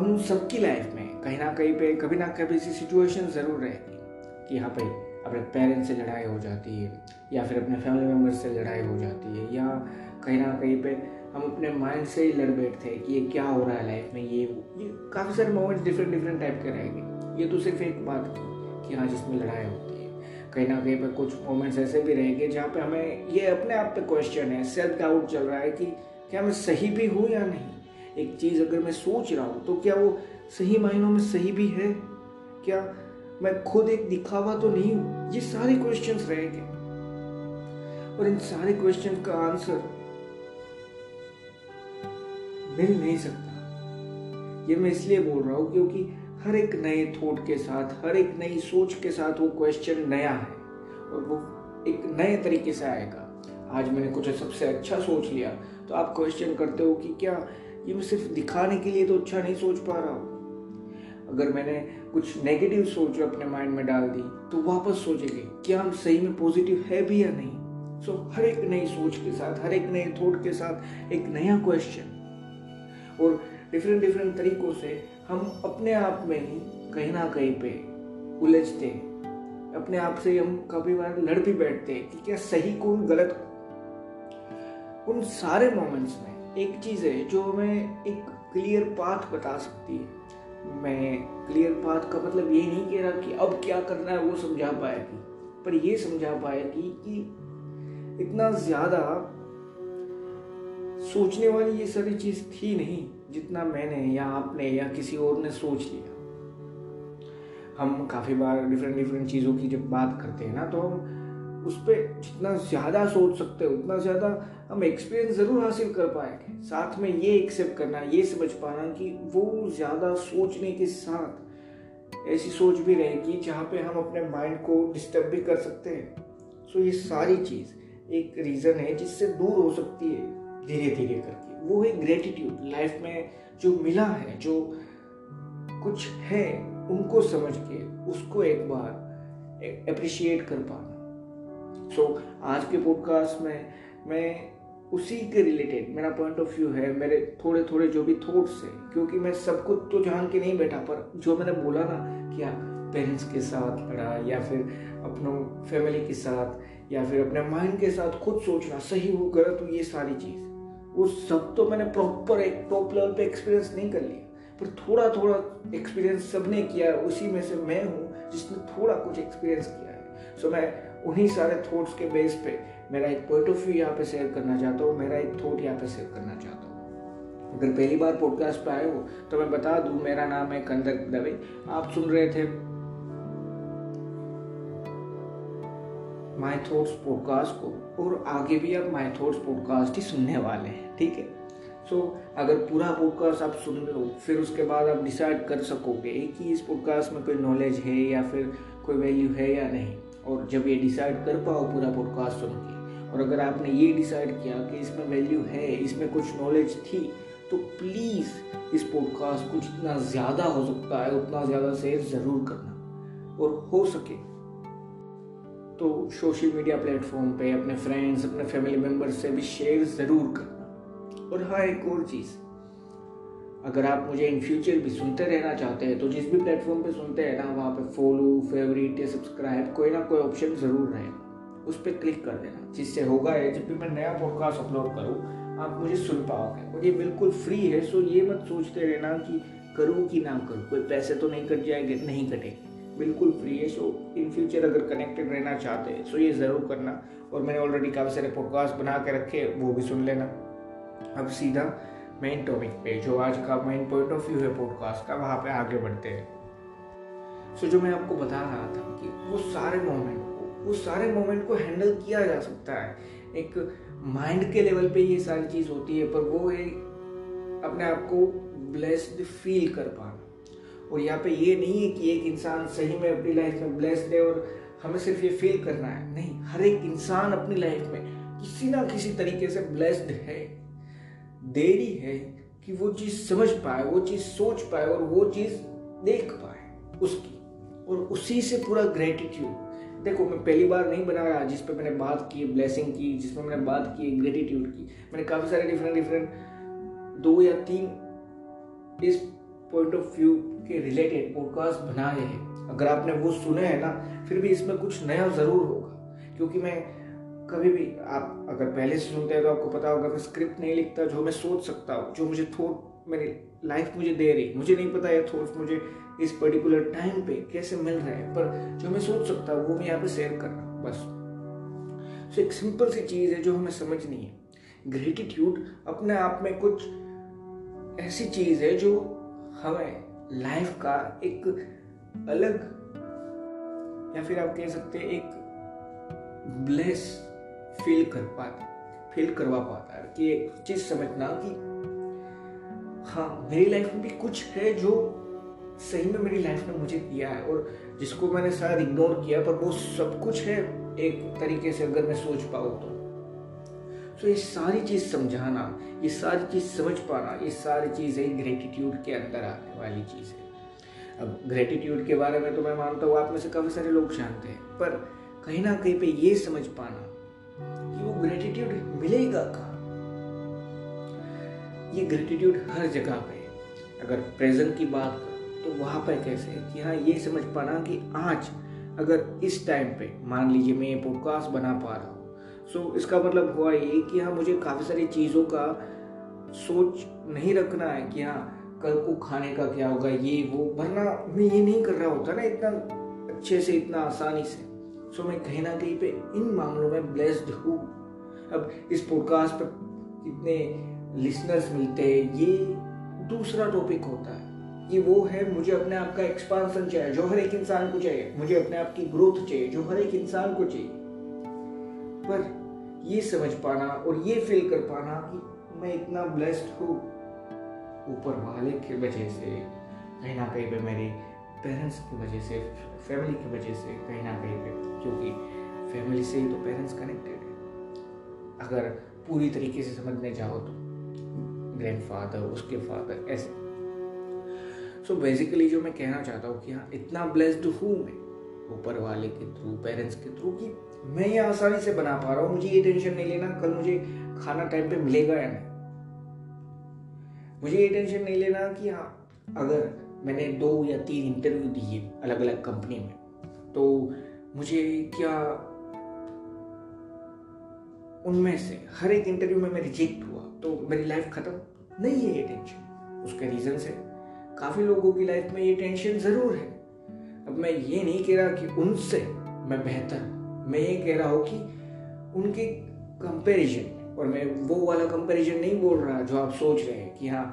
हम सबकी लाइफ में कहीं ना कहीं पे, कभी ना कभी ऐसी सिचुएशन ज़रूर रहेगी कि यहाँ पे अपने पेरेंट्स से लड़ाई हो जाती है, या फिर अपने फैमिली मेंबर से लड़ाई हो जाती है, या कहीं ना कहीं पे हम अपने माइंड से ही लड़ बैठते हैं कि ये क्या हो रहा है लाइफ में, ये ये काफ़ी सारे मोमेंट्स डिफरेंट डिफरेंट टाइप के रहेंगे। ये तो सिर्फ़ एक बात कि हाँ जिसमें लड़ाई होती है। कहीं ना कहीं पर कुछ मोमेंट्स ऐसे भी रहेंगे जहाँ पे हमें ये अपने आप पे क्वेश्चन है सेल्फ डाउट चल रहा है कि क्या मैं सही भी हूँ या नहीं। एक चीज़ अगर मैं सोच रहा हूँ तो क्या वो सही मायनों में सही भी है? क्या मैं खुद एक दिखावा तो नहीं हूँ? ये सारे क्वेश्चंस रहेंगे और इन सारे क्वेश्चन का आंसर मिल नहीं सकता। ये मैं इसलिए बोल रहा हूँ क्योंकि हर एक नए थॉट के साथ, हर एक नई सोच के साथ वो क्वेश्चन नया है और वो एक नए तरीके से आएगा। आज मैंने कुछ सबसे अच्छा सोच लिया तो आप क्वेश्चन करते हो कि क्या ये मैं सिर्फ़ दिखाने के लिए तो अच्छा नहीं सोच पा रहा हूँ। अगर मैंने कुछ नेगेटिव सोच अपने माइंड में डाल दी तो वापस सोचेंगे क्या हम सही में पॉजिटिव है भी या नहीं। सो so, हर एक नई सोच के साथ हर एक नए थॉट के साथ एक नया क्वेश्चन और डिफरेंट डिफरेंट तरीकों से हम अपने आप में ही कहीं ना कहीं पे उलझते अपने आप से हम कभी बार लड़ भी बैठते कि क्या सही कौन गलत उन सारे मोमेंट्स में एक चीज़ है जो हमें एक क्लियर पाथ बता सकती है। मैं क्लियर पाथ का मतलब ये नहीं कह रहा कि अब क्या करना है वो समझा पाएगी, पर ये समझा पाएगी कि इतना ज़्यादा सोचने वाली ये सारी चीज़ थी नहीं जितना मैंने या आपने या किसी और ने सोच लिया। हम काफ़ी बार डिफरेंट डिफरेंट चीज़ों की जब बात करते हैं ना तो हम उस पर जितना ज़्यादा सोच सकते हो, उतना ज़्यादा हम एक्सपीरियंस ज़रूर हासिल कर पाएँगे। साथ में ये एक्सेप्ट करना, ये समझ पाना कि वो ज़्यादा सोचने के साथ ऐसी सोच भी रहेगी जहाँ पे हम अपने माइंड को डिस्टर्ब भी कर सकते हैं। सो ये सारी चीज़ एक रीज़न है जिससे दूर हो सकती है धीरे धीरे करके। वो है ग्रेटिट्यूड लाइफ में जो मिला है, जो कुछ है, उनको समझ के उसको एक बार अप्रिशिएट कर पाना। सो so, आज के पॉडकास्ट में मैं उसी के रिलेटेड मेरा पॉइंट ऑफ़ व्यू है मेरे थोड़े थोड़े जो भी थॉट्स हैं क्योंकि मैं सब कुछ तो जान के नहीं बैठा पर जो मैंने बोला ना कि आप पेरेंट्स के साथ लड़ा या फिर अपनों फैमिली के साथ या फिर अपने माइंड के साथ खुद सोचना सही हो गलत हो ये सारी चीज़ वो सब तो मैंने प्रॉपर एक टॉप लेवल पे एक्सपीरियंस नहीं कर लिया पर थोड़ा थोड़ा एक्सपीरियंस सबने किया उसी में से मैं हूँ जिसने थोड़ा कुछ एक्सपीरियंस किया है। सो so, मैं उन्हीं सारे थॉट्स के बेस पे मेरा एक पॉइंट ऑफ़ व्यू यहाँ पे शेयर करना चाहता हूँ मेरा एक थॉट यहाँ पे शेयर करना चाहता हूँ। अगर पहली बार पॉडकास्ट पे आए हो तो मैं बता दूँ मेरा नाम है कंदर दवे। आप सुन रहे थे माई थॉट्स पॉडकास्ट को और आगे भी आप माई थॉट्स पॉडकास्ट ही सुनने वाले हैं ठीक है? सो so, अगर पूरा पॉडकास्ट आप सुन लो फिर उसके बाद आप डिसाइड कर सकोगे कि इस पॉडकास्ट में कोई नॉलेज है या फिर कोई वैल्यू है या नहीं। और जब ये डिसाइड कर पाओ पूरा पॉडकास्ट सुन के, और अगर आपने ये डिसाइड किया कि इसमें वैल्यू है, इसमें कुछ नॉलेज थी तो प्लीज़ इस पॉडकास्ट को जितना ज़्यादा हो सकता है, उतना ज़्यादा शेयर ज़रूर करना, और हो सके। तो सोशल मीडिया प्लेटफॉर्म पे अपने फ्रेंड्स अपने फैमिली मेंबर्स से भी शेयर ज़रूर करना। और हाँ एक और चीज़ अगर आप मुझे इन फ्यूचर भी सुनते रहना चाहते हैं तो जिस भी प्लेटफॉर्म पे सुनते हैं ना, वहाँ पे फॉलो फेवरेट या सब्सक्राइब कोई ना कोई ऑप्शन ज़रूर रहेगा उस पर क्लिक कर देना, जिससे होगा है जब भी मैं नया पॉडकास्ट अपलोड करूँ, आप मुझे सुन पाओगे। और ये बिल्कुल फ्री है सो ये मत सोचते रहना कि करूँ कि ना करूँ। कोई पैसे तो नहीं कट जाएँगे, नहीं कटेंगे। बिल्कुल फ्री है सो इन फ्यूचर अगर कनेक्टेड रहना चाहते हैं सो ये ज़रूर करना। और मैंने ऑलरेडी काफ़ी सारे पॉडकास्ट बना के रखे वो भी सुन लेना। अब सीधा मेन टॉपिक पे जो आज का मेन पॉइंट ऑफ़ व्यू है पॉडकास्ट का वहाँ पे आगे बढ़ते हैं। सो so, जो मैं आपको बता रहा था कि वो सारे मोमेंट को वो सारे मोमेंट को हैंडल किया जा सकता है। एक माइंड के लेवल पे ये सारी चीज़ होती है पर वो है अपने आप को ब्लेस्ड फील कर पाना। और यहाँ पे ये नहीं है कि एक इंसान सही में अपनी लाइफ में ब्लेस्ड है और हमें सिर्फ़ ये फील करना है। नहीं हर एक इंसान अपनी लाइफ में किसी ना किसी तरीके से ब्लेस्ड है। देरी है कि वो चीज़ समझ पाए, वो चीज़ सोच पाए और वो चीज़ देख पाए उसकी। और उसी से पूरा ग्रेटिट्यूड देखो, मैं पहली बार नहीं बनाया जिस पर मैंने बात की ब्लेसिंग की, जिस पर मैंने बात की ग्रेटिट्यूड की। मैंने काफ़ी सारे डिफरेंट डिफरेंट दो या तीन इस पॉइंट ऑफ़ व्यू के रिलेटेड पॉडकास्ट बनाए हैं। अगर आपने वो सुने हैं ना, फिर भी इसमें कुछ नया ज़रूर होगा, क्योंकि मैं कभी भी आप अगर पहले से सुनते हैं तो आपको पता होगा मैं स्क्रिप्ट नहीं लिखता, जो मैं सोच सकता हूँ, जो मुझे थॉट मेरी लाइफ मुझे दे रही मुझे नहीं पता ये थॉट्स मुझे इस पर्टिकुलर टाइम पे कैसे मिल रहे हैं, पर जो मैं सोच सकता हूँ, वो मैं यहाँ पे शेयर कर रहा हूँ, बस। तो एक सिंपल सी चीज़ है जो हमें समझनी है। ग्रेटिट्यूड अपने आप में कुछ ऐसी चीज़ है जो हमें लाइफ का एक अलग, या फिर आप कह सकते हैं एक ब्लेस फील कर पाता फील करवा पाता है। कि एक चीज़ समझना कि हाँ मेरी लाइफ में भी कुछ है जो सही में मेरी लाइफ में मुझे दिया है और जिसको मैंने शायद इग्नोर किया पर वो सब कुछ है एक तरीके से अगर मैं सोच पाऊँ तो। तो ये सारी चीज़ समझाना, ये सारी चीज़ समझ पाना, ये सारी चीज़ें ग्रेटिट्यूड के अंदर आने वाली चीज़ है। अब ग्रेटिट्यूड के बारे में तो मैं मानता हूँ, आप में से काफ़ी सारे लोग जानते हैं, पर कहीं ना कहीं पे ये समझ पाना ग्रेटिट्यूड मिलेगा कहाँ ये ग्रेटिट्यूड हर जगह पे अगर प्रेजेंट की बात करें तो वहाँ पर कैसे है कि हाँ ये समझ पाना कि आज अगर इस टाइम पे, मान लीजिए मैं ये पॉडकास्ट बना पा रहा हूँ सो इसका मतलब हुआ ये कि हाँ मुझे काफ़ी सारी चीज़ों का सोच नहीं रखना है कि हाँ कल को खाने का क्या होगा, ये, वो, वरना मैं ये नहीं कर रहा होता ना इतना अच्छे से, इतना आसानी से। सो मैं कहीं ना कहीं पे इन मामलों में ब्लेस्ड हूँ। अब इस पॉडकास्ट पर कितने लिसनर्स मिलते हैं, ये दूसरा टॉपिक होता है। ये वो है, मुझे अपने आप का एक्सपांसन चाहिए, जो हर एक इंसान को चाहिए। मुझे अपने आप की ग्रोथ चाहिए, जो हर एक इंसान को चाहिए। पर ये समझ पाना और ये फील कर पाना कि मैं इतना ब्लेस्ड हूँ, ऊपर वाले की वजह से, कहीं ना कहीं पे मेरे पेरेंट्स की वजह से फैमिली की वजह से, कहीं ना कहीं पे, क्योंकि फैमिली से ही तो पेरेंट्स कनेक्टेड अगर पूरी तरीके से समझने जाओ तो। ग्रैंड फादर उसके फादर ऐसे। सो so बेसिकली जो मैं कहना चाहता हूँ कि हाँ इतना ब्लेस्ड हूँ मैं ऊपर वाले के थ्रू पेरेंट्स के थ्रू कि मैं ये आसानी से बना पा रहा हूँ, मुझे ये टेंशन नहीं लेना, कल मुझे खाना टाइम पे मिलेगा या नहीं। मुझे ये टेंशन नहीं लेना कि हाँ अगर मैंने दो या तीन इंटरव्यू दिए अलग अलग कंपनी में तो मुझे क्या उनमें से हर एक इंटरव्यू में मैं रिजेक्ट हुआ तो मेरी लाइफ खत्म। नहीं है ये टेंशन उसके रीजन से काफ़ी लोगों की लाइफ में ये टेंशन ज़रूर है। अब मैं ये नहीं कह रहा कि उनसे मैं बेहतर मैं ये कह रहा हूँ कि उनके कंपैरिजन और मैं वो वाला कंपैरिजन नहीं बोल रहा जो आप सोच रहे हैं कि हाँ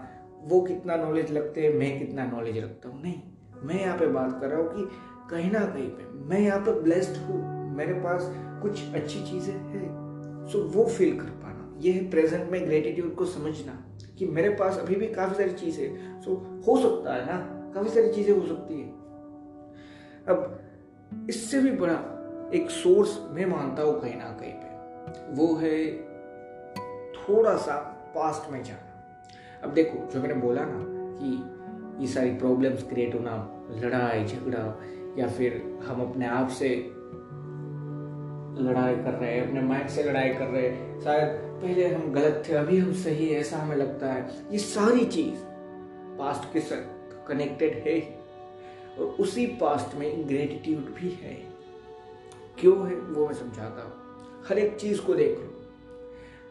वो कितना नॉलेज लगते हैं, मैं कितना नॉलेज रखता हूँ। नहीं, मैं यहाँ पे बात कर रहा हूँ कि कहीं ना कहीं पे मैं यहाँ पे ब्लेस्ड हूँ। मेरे पास कुछ अच्छी चीज़ें हैं। सो वो फील कर पाना। ये है प्रेजेंट में ग्रेटिट्यूड को समझना कि मेरे पास अभी भी काफ़ी सारी चीज़ है। सो हो सकता है ना, काफ़ी सारी चीज़ें हो सकती है। अब, इससे भी बड़ा एक सोर्स मैं मानता हूँ कहीं ना कहीं पे, वो है थोड़ा सा पास्ट में जाना। अब देखो, जो मैंने बोला ना कि ये सारी प्रॉब्लम्स क्रिएट होना, लड़ाई, झगड़ा, या फिर हम अपने आप से लड़ाई कर रहे हैं, अपने माइंड से लड़ाई कर रहे हैं। शायद पहले हम गलत थे, अभी हम सही है, ऐसा हमें लगता है। ये सारी चीज़ पास्ट के साथ कनेक्टेड है। और उसी पास्ट में ग्रेटिट्यूड भी है। क्यों है, वो मैं समझाता हूँ। हर एक चीज़ को देख लो।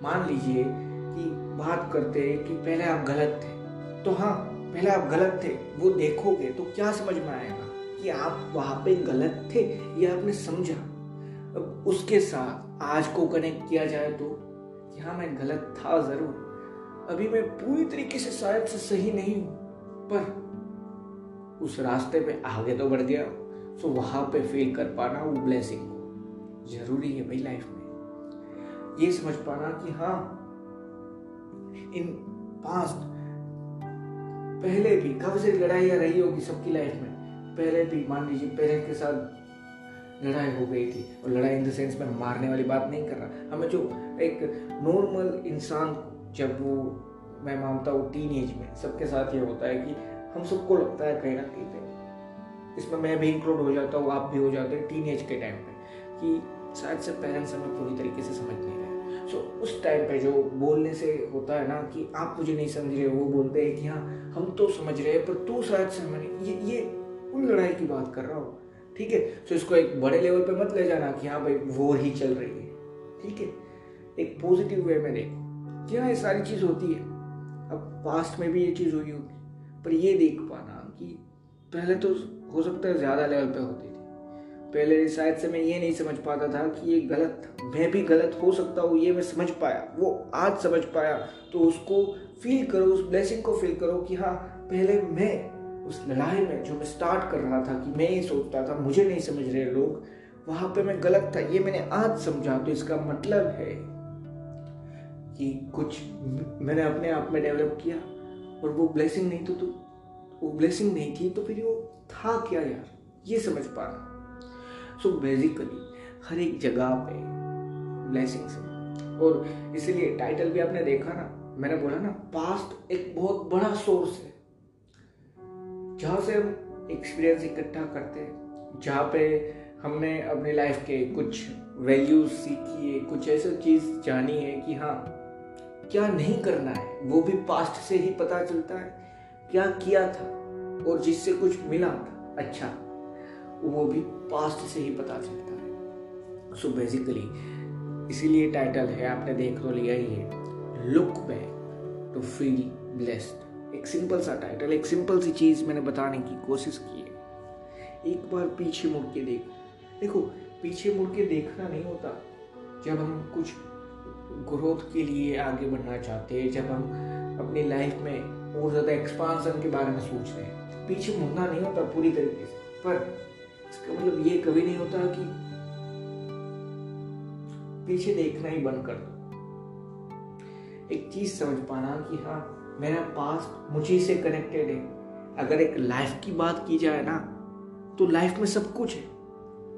मान लीजिए कि बात करते हैं कि पहले आप गलत थे। तो हाँ पहले आप गलत थे, वो देखोगे तो क्या समझ में आएगा कि आप वहाँ पे गलत थे, या आपने समझा। उसके साथ आज को कनेक्ट किया जाए तो कि हाँ मैं गलत था ज़रूर। अभी मैं पूरी तरीके से शायद से सही नहीं हूँ, पर उस रास्ते पे आगे तो बढ़ गया तो वहाँ पे फील कर पाना वो ब्लेसिंग ज़रूरी है भाई लाइफ में। ये समझ पाना कि हाँ इन पास्ट पहले भी काफ़ी सारी लड़ाइयाँ रही होगी सबकी लाइफ में? पहले भी, मान लीजिए पेरेंट्स के साथ लड़ाई हो गई थी। और लड़ाई इन द सेंस में मारने वाली बात नहीं कर रहा। हमें जो एक नॉर्मल इंसान जब वो, मैं मानता हूँ टीन एज में सबके साथ ये होता है कि हम सबको लगता है कहीं ना कहीं पे, इसमें मैं भी इंक्लूड हो जाता हूँ, आप भी हो जाते हैं टीन एज के टाइम पे, कि शायद से पेरेंट्स हमें पूरी तरीके से समझ नहीं रहे। सो उस टाइम पे जो बोलने से होता है ना कि आप मुझे नहीं समझ रहे, वो बोलते हैं कि हाँ हम तो समझ रहे हैं, पर तू शायद से समझ ये ये उन लड़ाई की बात कर रहा हूँ। ठीक है? तो इसको एक बड़े लेवल पे मत ले जाना कि हाँ भाई, वो ही चल रही है। ठीक है? एक पॉजिटिव वे में देखो। कि हाँ ये सारी चीज़ होती है? अब पास्ट में भी ये चीज़ हुई होगी। पर ये देख पाना कि पहले तो हो सकता है ज़्यादा लेवल पे होती थी। पहले शायद से मैं ये नहीं समझ पाता था कि ये गलत था। मैं भी गलत हो सकता हूँ, ये मैं समझ पाया। वो आज समझ पाया। तो उसको फील करो, उस ब्लेसिंग को फील करो कि हाँ पहले मैं उस लड़ाई में जो मैं स्टार्ट कर रहा था कि मैं ये सोचता था मुझे नहीं समझ रहे लोग वहाँ पे मैं गलत था ये मैंने आज समझा तो इसका मतलब है कि कुछ मैंने अपने आप में डेवलप किया और वो ब्लेसिंग नहीं तो, तो वो ब्लेसिंग नहीं थी तो फिर वो था क्या यार? ये समझ पाना सो बेसिकली हर एक जगह पे ब्लेसिंग से और इसीलिए टाइटल भी आपने देखा ना मैंने बोला ना पास्ट एक बहुत बड़ा सोर्स है। जहाँ से हम एक्सपीरियंस इकट्ठा करते हैं, जहाँ पे हमने अपनी लाइफ के कुछ वैल्यूज़ सीखी है, कुछ ऐसा चीज़ जानी है कि हाँ क्या नहीं करना है, वो भी पास्ट से ही पता चलता है, क्या किया था और जिससे कुछ मिला था अच्छा वो भी पास्ट से ही पता चलता है। सो बेसिकली इसीलिए टाइटल है, आपने देख तो लिया ही है look back to feel blessed एक सिंपल सा टाइटल एक सिंपल सी चीज़ मैंने बताने की कोशिश की है। एक बार पीछे मुड़ के देख। देखो, पीछे मुड़ के देखना नहीं होता। जब हम कुछ ग्रोथ के लिए आगे बढ़ना चाहते हैं, जब हम अपनी लाइफ में और ज़्यादा एक्सपांसन के बारे में सोच रहे हैं पीछे मुड़ना नहीं होता पूरी तरीके से। पर इसका मतलब ये कभी नहीं होता कि पीछे देखना ही बंद कर दो। एक चीज़ समझ पाना कि हाँ मेरा पास्ट मुझे से कनेक्टेड है। अगर एक लाइफ की बात की जाए ना तो लाइफ में सब कुछ है।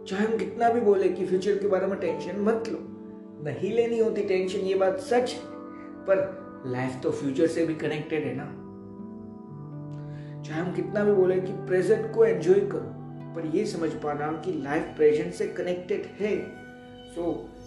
चाहे हम कितना भी बोले कि फ्यूचर के बारे में टेंशन मत लो। नहीं लेनी होती टेंशन ये बात सच है। पर लाइफ तो फ्यूचर से भी कनेक्टेड है ना। चाहे हम कितना भी बोले कि प्रेजेंट को एंजॉय करो पर ये समझ पाना कि लाइफ प्रेजेंट से कनेक्टेड है। सो so,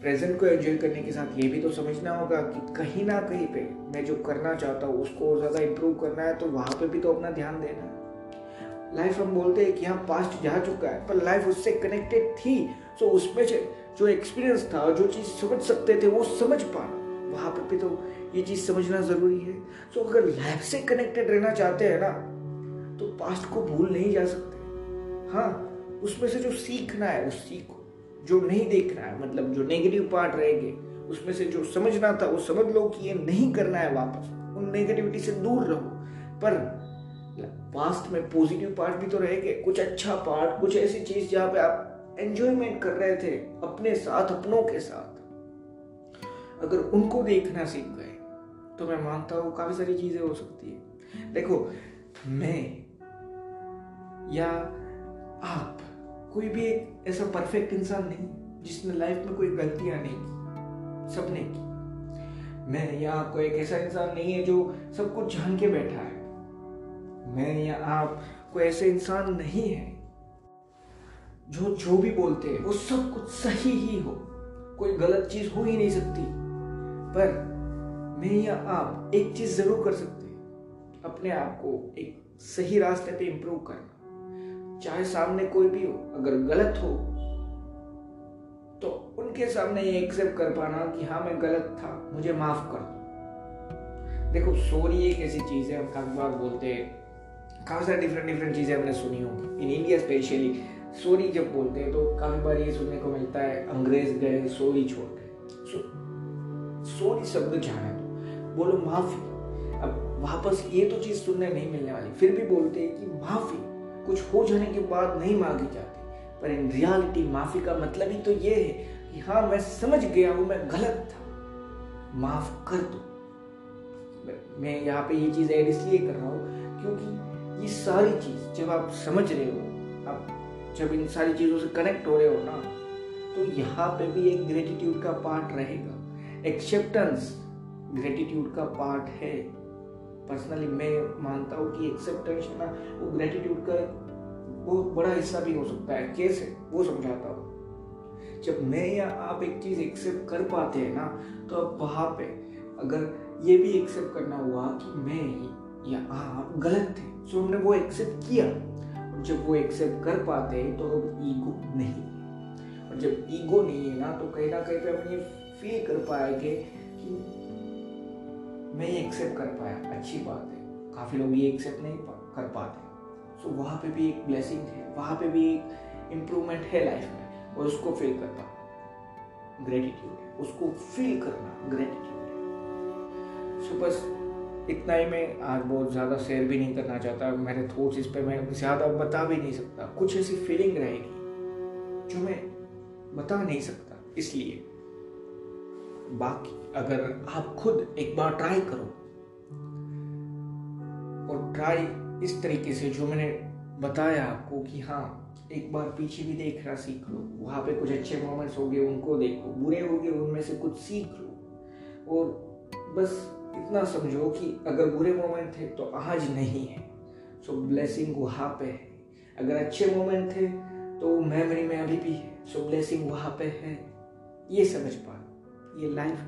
प्रेजेंट को एंजॉय करने के साथ ये भी तो समझना होगा कि कहीं ना कहीं पे मैं जो करना चाहता हूँ, उसको ज़्यादा इम्प्रूव करना है तो वहाँ पे भी तो अपना ध्यान देना है। लाइफ हम बोलते हैं कि हाँ पास्ट जा चुका है, पर लाइफ उससे कनेक्टेड थी सो उसमें से जो एक्सपीरियंस था, जो चीज़ समझ सकते थे, वो समझ पाना। वहाँ पर भी तो ये चीज़ समझना ज़रूरी है। सो अगर लाइफ से कनेक्टेड रहना चाहते हैं ना तो पास्ट को भूल नहीं जा सकते। हाँ उसमें से जो सीखना है, उस सीख जो नहीं देख रहा है मतलब जो नेगेटिव पार्ट रहेंगे, उसमें से जो समझना था, वो समझ लो कि ये नहीं करना है वापस। उन नेगेटिविटी से दूर रहो। पर पास्ट में पॉजिटिव पार्ट भी तो रहेंगे। कुछ अच्छा पार्ट कुछ ऐसी चीज़ जहाँ पे आप एंजॉयमेंट कर रहे थे, अपने साथ, अपनों के साथ। अगर उनको देखना सीख गए तो मैं मानता हूँ काफ़ी सारी चीज़ें हो सकती है। देखो, मैं या आप कोई भी एक ऐसा परफेक्ट इंसान नहीं, जिसने लाइफ में कोई गलतियाँ नहीं की, सबने की। मैं या कोई एक ऐसा इंसान नहीं है जो सब कुछ जान के बैठा है। मैं या आप कोई ऐसे इंसान नहीं है जो जो भी बोलते हैं, वो सब कुछ सही ही हो। कोई गलत चीज़ हो ही नहीं सकती। पर मैं या आप एक चीज़ ज़रूर कर सकते हैं। अपने आप को एक सही रास्ते पे इंप्रूव करना। चाहे सामने कोई भी हो, अगर गलत हो तो उनके सामने ये एक्सेप्ट कर पाना कि हाँ मैं गलत था, मुझे माफ़ कर दो। देखो सॉरी एक ऐसी चीज़ है, हम काफ़ी बार बोलते हैं, काफ़ी सारी डिफरेंट डिफरेंट चीज़ें हमने सुनी होंगी इन इंडिया स्पेशली सॉरी जब बोलते हैं तो काफ़ी बार ये सुनने को मिलता है, अंग्रेज़ गए सॉरी छोड़ गए। सॉरी शब्द जाने दो। बोलो, माफ़ी। अब वापस ये तो चीज़ सुनने नहीं मिलने वाली। फिर भी बोलते हैं कि माफ़ी। कुछ हो जाने के बाद नहीं मांगी जाती। पर इन रियलिटी माफ़ी का मतलब ही तो ये है कि हाँ मैं समझ गया हूँ, मैं गलत था। माफ़ कर दो। मैं यहाँ पे ये चीज़ ऐड इसलिए कर रहा हूँ क्योंकि ये सारी चीज़, जब आप समझ रहे हो, आप जब इन सारी चीज़ों से कनेक्ट हो रहे हो ना तो यहाँ पे भी एक ग्रेटिट्यूड का पार्ट रहेगा। एक्सेप्टेंस ग्रेटिट्यूड का पार्ट है। पर्सनली मैं मानता हूँ कि एक्सेप्टेंस ना, वो ग्रेटिट्यूड का बहुत बड़ा हिस्सा भी हो सकता है। कैसे वो समझाता हूँ। जब मैं या आप एक चीज़ एक्सेप्ट कर पाते हैं ना तो अब वहाँ पे अगर ये भी एक्सेप्ट करना हुआ कि मैं या आप गलत थे सो हमने वो एक्सेप्ट किया। और जब वो एक्सेप्ट कर पाते हैं तो अब ईगो नहीं और जब ईगो नहीं है ना तो कहीं ना कहीं पे हम ये फील कर पाएँगे कि मैं ये एक्सेप्ट कर पाया। अच्छी बात है। काफ़ी लोग ये एक्सेप्ट नहीं कर पाते। सो so, वहाँ पे भी एक ब्लेसिंग है। वहाँ पे भी एक इम्प्रूवमेंट है लाइफ में। और उसको फील करना ग्रेटिट्यूड उसको फील करना ग्रेटिट्यूड है। सो बस इतना ही मैं आज बहुत ज़्यादा शेयर भी नहीं करना चाहता। मेरे थॉट्स इस पर मैं ज़्यादा बता भी नहीं सकता। कुछ ऐसी फीलिंग रहेगी जो मैं बता नहीं सकता। इसलिए बाकी अगर आप खुद एक बार ट्राई करो। और ट्राई इस तरीके से जो मैंने बताया आपको कि हाँ एक बार पीछे भी देखना सीख लो। वहाँ पे कुछ अच्छे मोमेंट्स हो गए उनको देखो। बुरे हो गए उनमें से कुछ सीख लो। और बस इतना समझो कि अगर बुरे मोमेंट थे तो आज नहीं है। सो ब्लेसिंग वहाँ पे है। अगर अच्छे मोमेंट थे तो मेमोरी में अभी भी है। सो ब्लेसिंग वहाँ पे है। ये समझ पा ये लाइफ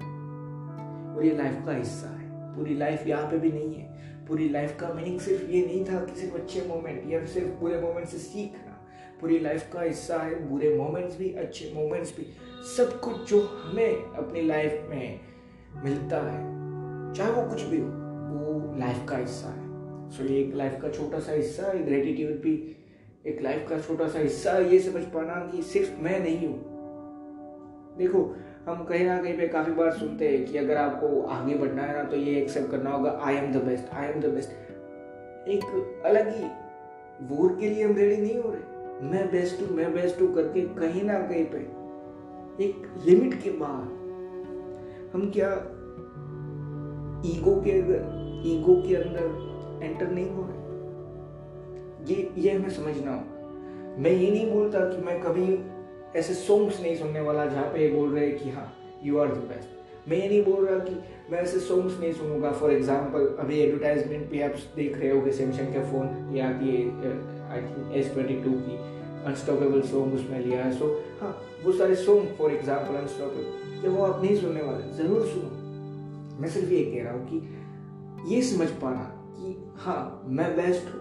और ये लाइफ का हिस्सा है। पूरी लाइफ यहाँ पे भी नहीं है। पूरी लाइफ का मीनिंग सिर्फ़ ये नहीं था कि सिर्फ़ अच्छे मोमेंट या सिर्फ़ बुरे मोमेंट से सीखना। पूरी लाइफ का हिस्सा है, बुरे मोमेंट्स भी, अच्छे मोमेंट्स भी। सब कुछ जो हमें अपनी लाइफ में मिलता है, चाहे वो कुछ भी हो, वो लाइफ का हिस्सा है। सो ये एक लाइफ का छोटा सा हिस्सा है ग्रेटिट्यूड भी एक लाइफ का छोटा सा हिस्सा ये समझ पाना कि सिर्फ़ मैं नहीं हूँ। देखो हम कहीं ना कहीं पे काफ़ी बार सुनते हैं कि अगर आपको आगे बढ़ना है ना तो ये एक्सेप्ट करना होगा I am the best I am the best एक अलग ही वोर के लिए हम रेडी नहीं हो रहे। मैं बेस्ट हूँ, मैं बेस्ट हूँ करके कहीं ना कहीं पे एक लिमिट के बाद हम क्या ईगो के ईगो के अंदर एंटर नहीं हो रहे? ये ये हमें समझना हो मैं ये नहीं बोलता कि मैं कभी ऐसे सॉन्ग्स नहीं सुनने वाला जहाँ पे ये बोल रहे हैं कि हाँ यू आर द बेस्ट मैं ये नहीं बोल रहा कि मैं ऐसे सॉन्ग्स नहीं सुनूँगा। फॉर एग्ज़ाम्पल अभी एडवर्टाइजमेंट पे आप देख रहे हो सैमसंग के फ़ोन या कि I think S twenty two की। अनस्टॉपेबल सॉन्ग उसमें लिया है। सो हाँ वो सारे सॉन्ग फॉर एग्ज़ाम्पल अनस्टॉपेबल जब वो आप नहीं सुनने वाले। ज़रूर सुनो। मैं सिर्फ़ ये कह रहा हूँ कि ये समझ पाना कि हाँ मैं बेस्ट हूँ,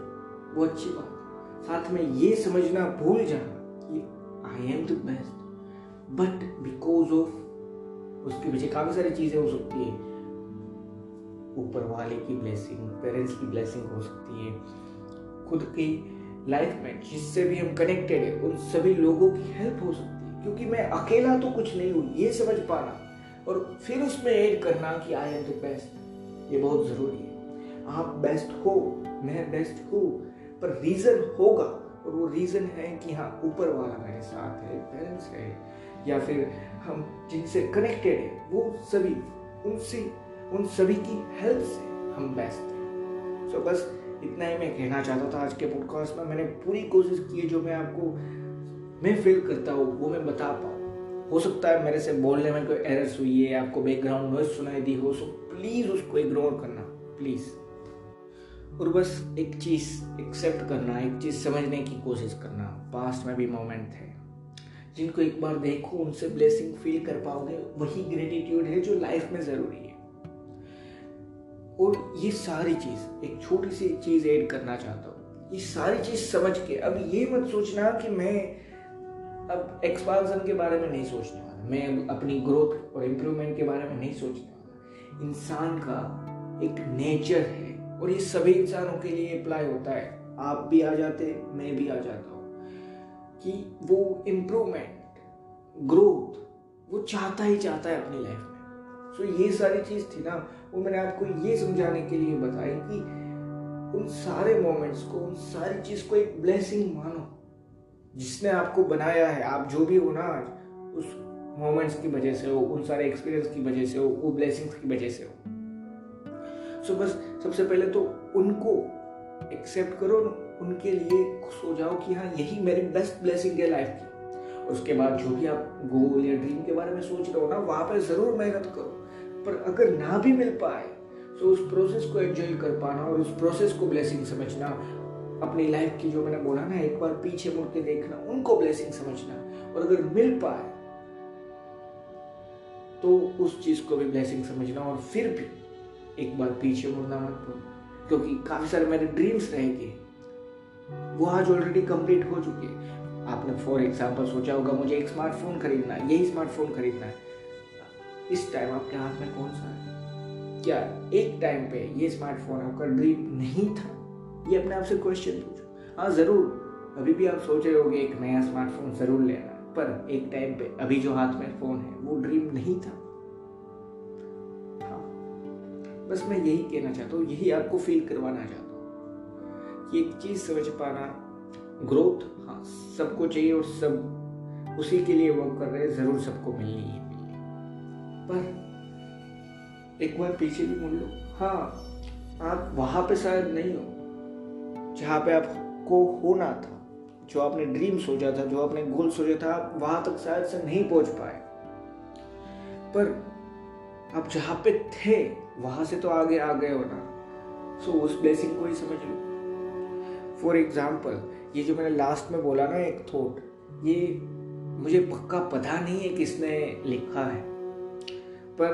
वो अच्छी बात। साथ में ये समझना भूल जाना कि I am the best but because of उसके पीछे काफ़ी सारी चीज़ें हो सकती है। ऊपर वाले की ब्लेसिंग पेरेंट्स की ब्लेसिंग हो सकती है। खुद की लाइफ में जिससे भी हम कनेक्टेड है, उन सभी लोगों की हेल्प हो सकती है। क्योंकि मैं अकेला तो कुछ नहीं हूँ, ये समझ पाना। और फिर उसमें ऐड करना कि आई एम द बेस्ट ये बहुत ज़रूरी है। आप बेस्ट हो, मैं बेस्ट हूँ, पर रीज़न होगा। और वो रीज़न है कि हाँ ऊपर वाला मेरे साथ है पेरेंट्स है या फिर हम जिनसे कनेक्टेड है वो सभी उनसे उन सभी की हेल्प से हम बेस्ट हैं। सो so, बस इतना ही मैं कहना चाहता था आज के पॉडकास्ट में। मैंने पूरी कोशिश की है जो मैं आपको मैं फील करता हूँ वो मैं बता पाऊँ। हो सकता है मेरे से बोलने में कोई एरर्स हुई है आपको बैकग्राउंड नॉइज़ सुनाई दी हो सो प्लीज़ उसको इग्नोर करना प्लीज़ और बस एक चीज़ एक्सेप्ट करना, एक चीज़ समझने की कोशिश करना पास्ट में भी मोमेंट थे जिनको एक बार देखो, उनसे ब्लेसिंग फील कर पाओगे, वही ग्रेटिट्यूड है जो लाइफ में ज़रूरी है। और ये सारी चीज़, एक छोटी सी चीज़ ऐड करना चाहता हूँ। ये सारी चीज़ समझ के, अब ये मत सोचना कि मैं अब एक्सपांसन के बारे में नहीं सोचने वाला। मैं अपनी ग्रोथ और इम्प्रूवमेंट के बारे में नहीं सोचने वाला। इंसान का एक नेचर है। और ये सभी इंसानों के लिए अप्लाई होता है। आप भी आ जाते, मैं भी आ जाता हूँ। कि वो इम्प्रूवमेंट ग्रोथ वो चाहता ही चाहता है अपनी लाइफ में। सो ये सारी चीज़ थी ना, वो मैंने आपको ये समझाने के लिए बताई कि उन सारे मोमेंट्स को, उन सारी चीज़ को एक ब्लेसिंग मानो। जिसने आपको बनाया है, आप जो भी हो ना आज, उस मोमेंट्स की वजह से हो, उन सारे एक्सपीरियंस की वजह से हो, वो ब्लेसिंग्स की वजह से हो। सो बस सबसे पहले तो उनको एक्सेप्ट करो, उनके लिए खुश हो जाओ कि हाँ यही मेरी बेस्ट ब्लेसिंग है लाइफ की। उसके बाद जो भी आप गोल या ड्रीम के बारे में सोच रहे हो ना, वहाँ पर ज़रूर मेहनत करो। पर अगर ना भी मिल पाए तो उस प्रोसेस को एंजॉय कर पाना और उस प्रोसेस को ब्लेसिंग समझना। अपनी लाइफ की जो मैंने बोला ना, एक बार पीछे मुड़ के देखना, उनको ब्लेसिंग समझना। और अगर मिल पाए तो उस चीज़ को भी ब्लेसिंग समझना और फिर भी एक बार पीछे मुड़ना मत भूलना क्योंकि काफ़ी सारे मेरे ड्रीम्स रहेंगे वो आज ऑलरेडी कंप्लीट हो चुके हैं। आपने फॉर एग्ज़ाम्पल सोचा होगा, मुझे एक स्मार्टफ़ोन खरीदना है, यही स्मार्टफ़ोन खरीदना है। इस टाइम आपके हाथ में कौन सा है? क्या एक टाइम पे ये स्मार्टफ़ोन आपका ड्रीम नहीं था? ये अपने आप से क्वेश्चन पूछो। हाँ ज़रूर। अभी भी आप सोच रहे होगे, एक नया स्मार्टफ़ोन ज़रूर लेना। पर एक टाइम पे अभी जो हाथ में फ़ोन है, वो ड्रीम नहीं था। बस मैं यही कहना चाहता हूँ, यही आपको फील करवाना चाहता हूँ। एक चीज़ समझ पाना ग्रोथ हाँ सबको चाहिए और सब उसी के लिए वर्क कर रहे हैं, ज़रूर सबको मिलनी है पर एक बार पीछे भी मुड़ लो। हाँ आप वहाँ पे शायद नहीं हो, जहाँ पे आपको होना था, जो आपने ड्रीम सोचा था, जो आपने गोल सोचा था, आप वहाँ तक शायद से नहीं पहुँच पाए। पर आप जहाँ पे थे वहाँ से तो आगे आ गए हो ना। सो उस ब्लेसिंग को ही समझ लो। फॉर एग्ज़ाम्पल ये जो मैंने लास्ट में बोला ना एक थॉट ये मुझे पक्का पता नहीं है किसने लिखा है। पर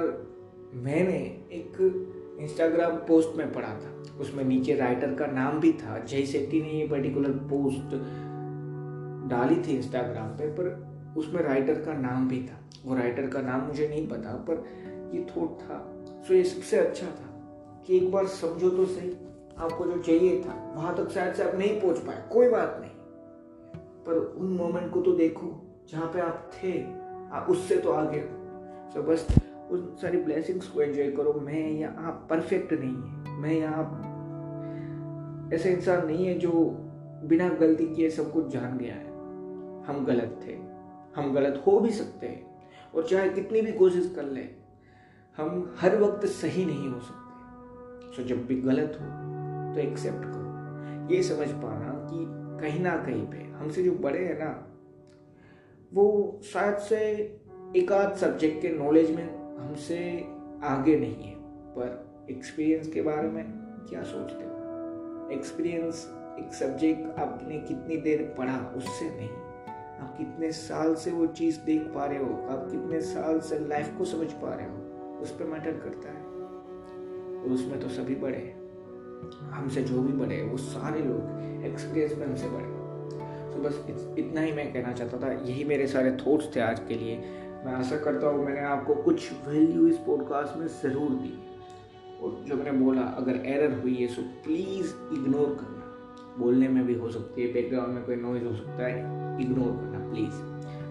मैंने एक इंस्टाग्राम पोस्ट में पढ़ा था। उसमें नीचे राइटर का नाम भी था। जय सेट्टी ने ये पर्टिकुलर पोस्ट डाली थी इंस्टाग्राम पे, पर उसमें राइटर का नाम भी था। वो राइटर का नाम मुझे नहीं पता, पर ये थोट था। सो ये सबसे अच्छा था कि एक बार समझो तो सही, आपको जो चाहिए था, वहाँ तक शायद से आप नहीं पहुँच पाए, कोई बात नहीं। पर उन मोमेंट को तो देखो, जहाँ पे आप थे, आप उससे तो आगे हो। सो बस उन सारी ब्लेसिंग्स को एंजॉय करो, मैं यहाँ परफेक्ट नहीं है, मैं यहाँ ऐसा इंसान नहीं है जो बिना गलती किए सब कुछ जान गया है। हम गलत थे, हम गलत हो भी सकते हैं, और चाहे कितनी भी कोशिश कर ले हम हर वक्त सही नहीं हो सकते। सो जब भी गलत हो तो एक्सेप्ट करो। ये समझ पाना कि कहीं ना कहीं पे हमसे जो बड़े हैं ना, वो शायद से एक आध सब्जेक्ट के नॉलेज में हमसे आगे नहीं है। पर एक्सपीरियंस के बारे में क्या सोचते हो? एक्सपीरियंस एक सब्जेक्ट आपने कितनी देर पढ़ा, उससे नहीं। आप कितने साल से वो चीज़ देख पा रहे हो? आप कितने साल से लाइफ को समझ पा रहे हो? उस पर मैटर करता है। और उसमें तो सभी बड़े हमसे जो भी बड़े वो सारे लोग एक्सपीरियंस में हमसे बड़े तो बस इतना ही मैं कहना चाहता था। यही मेरे सारे थॉट्स थे आज के लिए। मैं आशा करता हूँ मैंने आपको कुछ वैल्यू इस पॉडकास्ट में ज़रूर दी। और जो मैंने बोला, अगर एरर हुई है सो प्लीज़ इग्नोर करना। बोलने में भी हो सकती है बैकग्राउंड में कोई नॉइज़ हो सकता है इग्नोर करना प्लीज़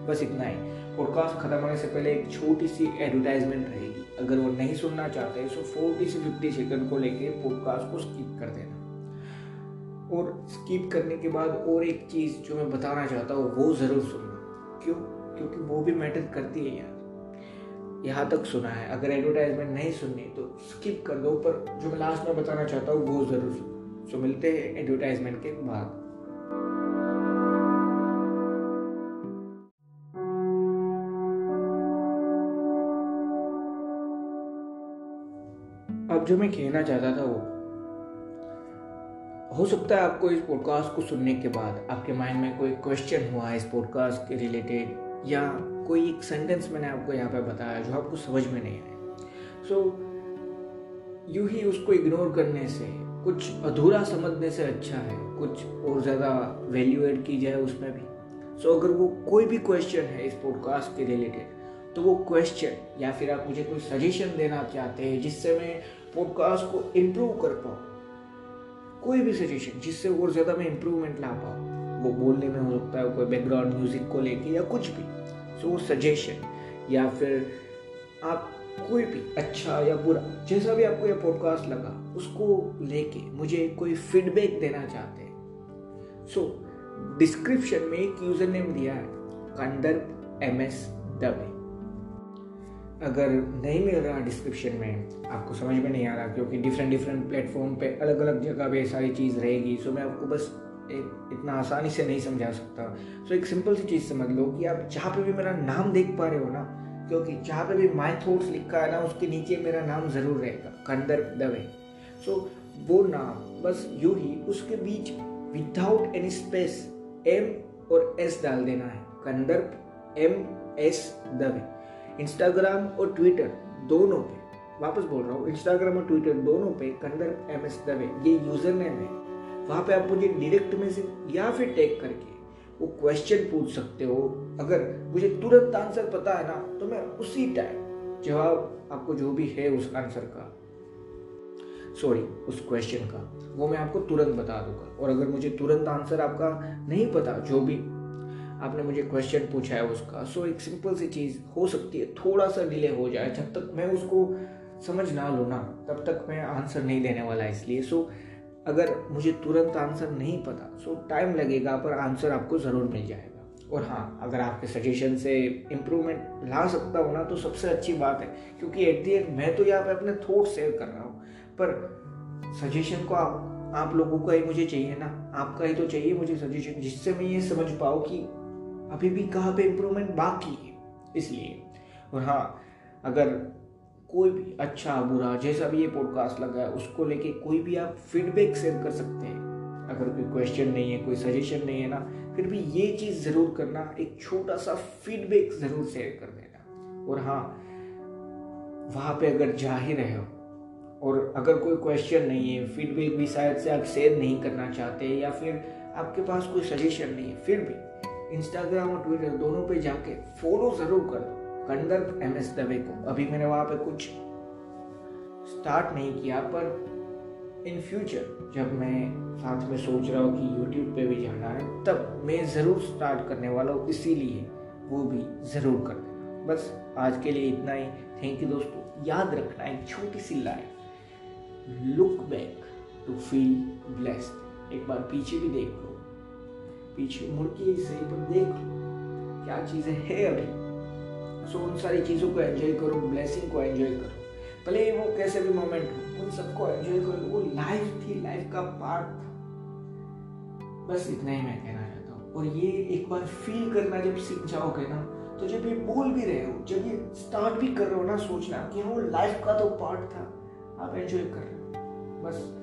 बस इतना ही। पॉडकास्ट ख़त्म होने से पहले एक छोटी सी एडवर्टाइजमेंट रहेगी। अगर वो नहीं सुनना चाहते सो फोर्टी से फिफ्टी सेकंड को लेके पॉडकास्ट को स्किप कर देना। और स्किप करने के बाद और एक चीज़ जो मैं बताना चाहता हूँ, वो ज़रूर सुनना। क्यों? क्योंकि वो भी मैटर करती है यार। यहाँ तक सुना है। अगर एडवर्टाइजमेंट नहीं सुननी तो स्किप कर दो, पर जो मैं लास्ट में बताना चाहता हूँ, वो ज़रूर सुनो। सो मिलते हैं एडवर्टाइजमेंट के बाद। जो मैं कहना चाहता था वो। हो सकता है आपको इस पॉडकास्ट को सुनने के बाद आपके माइंड में कोई क्वेश्चन हुआ इस पॉडकास्ट के रिलेटेड या कोई एक सेंटेंस मैंने आपको यहाँ पे बताया जो आपको समझ में नहीं आया। सो so, यूँ ही उसको इग्नोर करने से कुछ अधूरा समझने से अच्छा है कुछ और ज़्यादा वैल्यू एड की जाए उसमें भी। सो so, अगर वो कोई भी क्वेश्चन है इस पॉडकास्ट के रिलेटेड तो वो क्वेश्चन या फिर आप मुझे कोई सजेशन देना चाहते हैं जिससे मैं पॉडकास्ट को इम्प्रूव कर पाऊँ? कोई भी सजेशन जिससे और ज़्यादा मैं इम्प्रूवमेंट ला पाऊँ? वो बोलने में हो सकता है कोई बैकग्राउंड म्यूज़िक को लेके या कुछ भी। सो वो सजेशन या फिर आप कोई भी अच्छा या बुरा, जैसा भी आपको ये पॉडकास्ट लगा, उसको लेके मुझे कोई फीडबैक देना चाहते हैं। सो डिस्क्रिप्शन में एक यूज़र नेम दिया है कंदर्प एम एस दबे अगर नहीं मिल रहा डिस्क्रिप्शन में, आपको समझ में नहीं आ रहा, क्योंकि डिफरेंट डिफरेंट प्लेटफॉर्म पे अलग अलग जगह पे सारी चीज़ रहेगी सो मैं आपको बस एक इतना आसानी से नहीं समझा सकता। सो एक सिंपल सी चीज़ समझ लो कि आप जहाँ पे भी मेरा नाम देख पा रहे हो ना, क्योंकि जहाँ पे भी माई थॉट्स लिखा है ना, उसके नीचे मेरा नाम ज़रूर रहेगा, कंदर दवे। सो वो नाम बस यू ही उसके बीच विदाउट एनी स्पेस एम और एस डाल देना है, Kandarp M S Dave. Instagram और ट्विटर दोनों पे। वापस बोल रहा हूँ इंस्टाग्राम और ट्विटर दोनों पे कंदर एम एस दवे ये यूज़र नेम है। वहाँ पे आप मुझे डायरेक्ट मैसेज या फिर टैग करके वो क्वेश्चन पूछ सकते हो। अगर मुझे तुरंत आंसर पता है ना तो मैं उसी टाइम जवाब आपको जो भी है उस आंसर का सॉरी उस क्वेश्चन का, वो मैं आपको तुरंत बता दूँगा। और अगर मुझे तुरंत आंसर आपका नहीं पता, जो भी आपने मुझे क्वेश्चन पूछा है उसका। सो एक सिंपल सी चीज़ हो सकती है। थोड़ा सा डिले हो जाए, जब तक मैं उसको समझ ना लूँ ना, तब तक मैं आंसर नहीं देने वाला इसलिए। सो अगर मुझे तुरंत आंसर नहीं पता सो टाइम लगेगा, पर आंसर आपको ज़रूर मिल जाएगा। और हाँ अगर आपके सजेशन से इम्प्रूवमेंट ला सकता हूँ ना तो सबसे अच्छी बात है, क्योंकि एट दी एंड मैं तो यहाँ पे अपने थॉट शेयर कर रहा हूँ। पर सजेशन को आप आप लोगों का ही मुझे चाहिए ना। आपका ही तो चाहिए मुझे सजेशन जिससे मैं ये समझ पाऊँ कि अभी भी कहाँ पे इम्प्रूवमेंट बाकी है? इसलिए, और हाँ अगर कोई भी अच्छा बुरा, जैसा भी ये पॉडकास्ट लगा है, उसको लेके कोई भी आप फीडबैक शेयर कर सकते हैं। अगर कोई क्वेश्चन नहीं है, कोई सजेशन नहीं है ना, फिर भी ये चीज़ ज़रूर करना, एक छोटा सा फीडबैक ज़रूर शेयर कर देना। और हाँ वहाँ पे अगर जा ही रहे हो, और अगर कोई क्वेश्चन नहीं है फीडबैक भी शायद से आप शेयर नहीं करना चाहते, या फिर आपके पास कोई सजेशन नहीं है, फिर भी इंस्टाग्राम और ट्विटर दोनों पे जाके फॉलो ज़रूर कर दो एम एस दवे को। अभी मैंने वहाँ पे कुछ स्टार्ट नहीं किया, पर इन फ्यूचर जब मैं साथ में सोच रहा हूँ कि यूट्यूब पे भी जाना है, तब मैं ज़रूर स्टार्ट करने वाला हूँ। इसीलिए वो भी ज़रूर कर बस आज के लिए इतना ही। थैंक यू दोस्तों। याद रखना, एक छोटी सी line look back to feel blessed एक बार पीछे भी देख लो। पीछे मुड़ के सही पर देख क्या चीज़ें है अभी। सो उन सारी चीज़ों को एंजॉय करो ब्लेसिंग को एंजॉय करो। भले वो कैसे भी मोमेंट हो, उन सबको एंजॉय करो। वो लाइफ थी लाइफ का पार्ट था। बस इतना ही मैं कहना चाहता हूँ। और ये एक बार फील करना जब सीख जाओगे ना तो जब ये बोल भी रहे हो, जब ये स्टार्ट भी कर रहे हो ना सोचना कि हाँ वो लाइफ का तो पार्ट था, आप एंजॉय कर रहे हो। बस।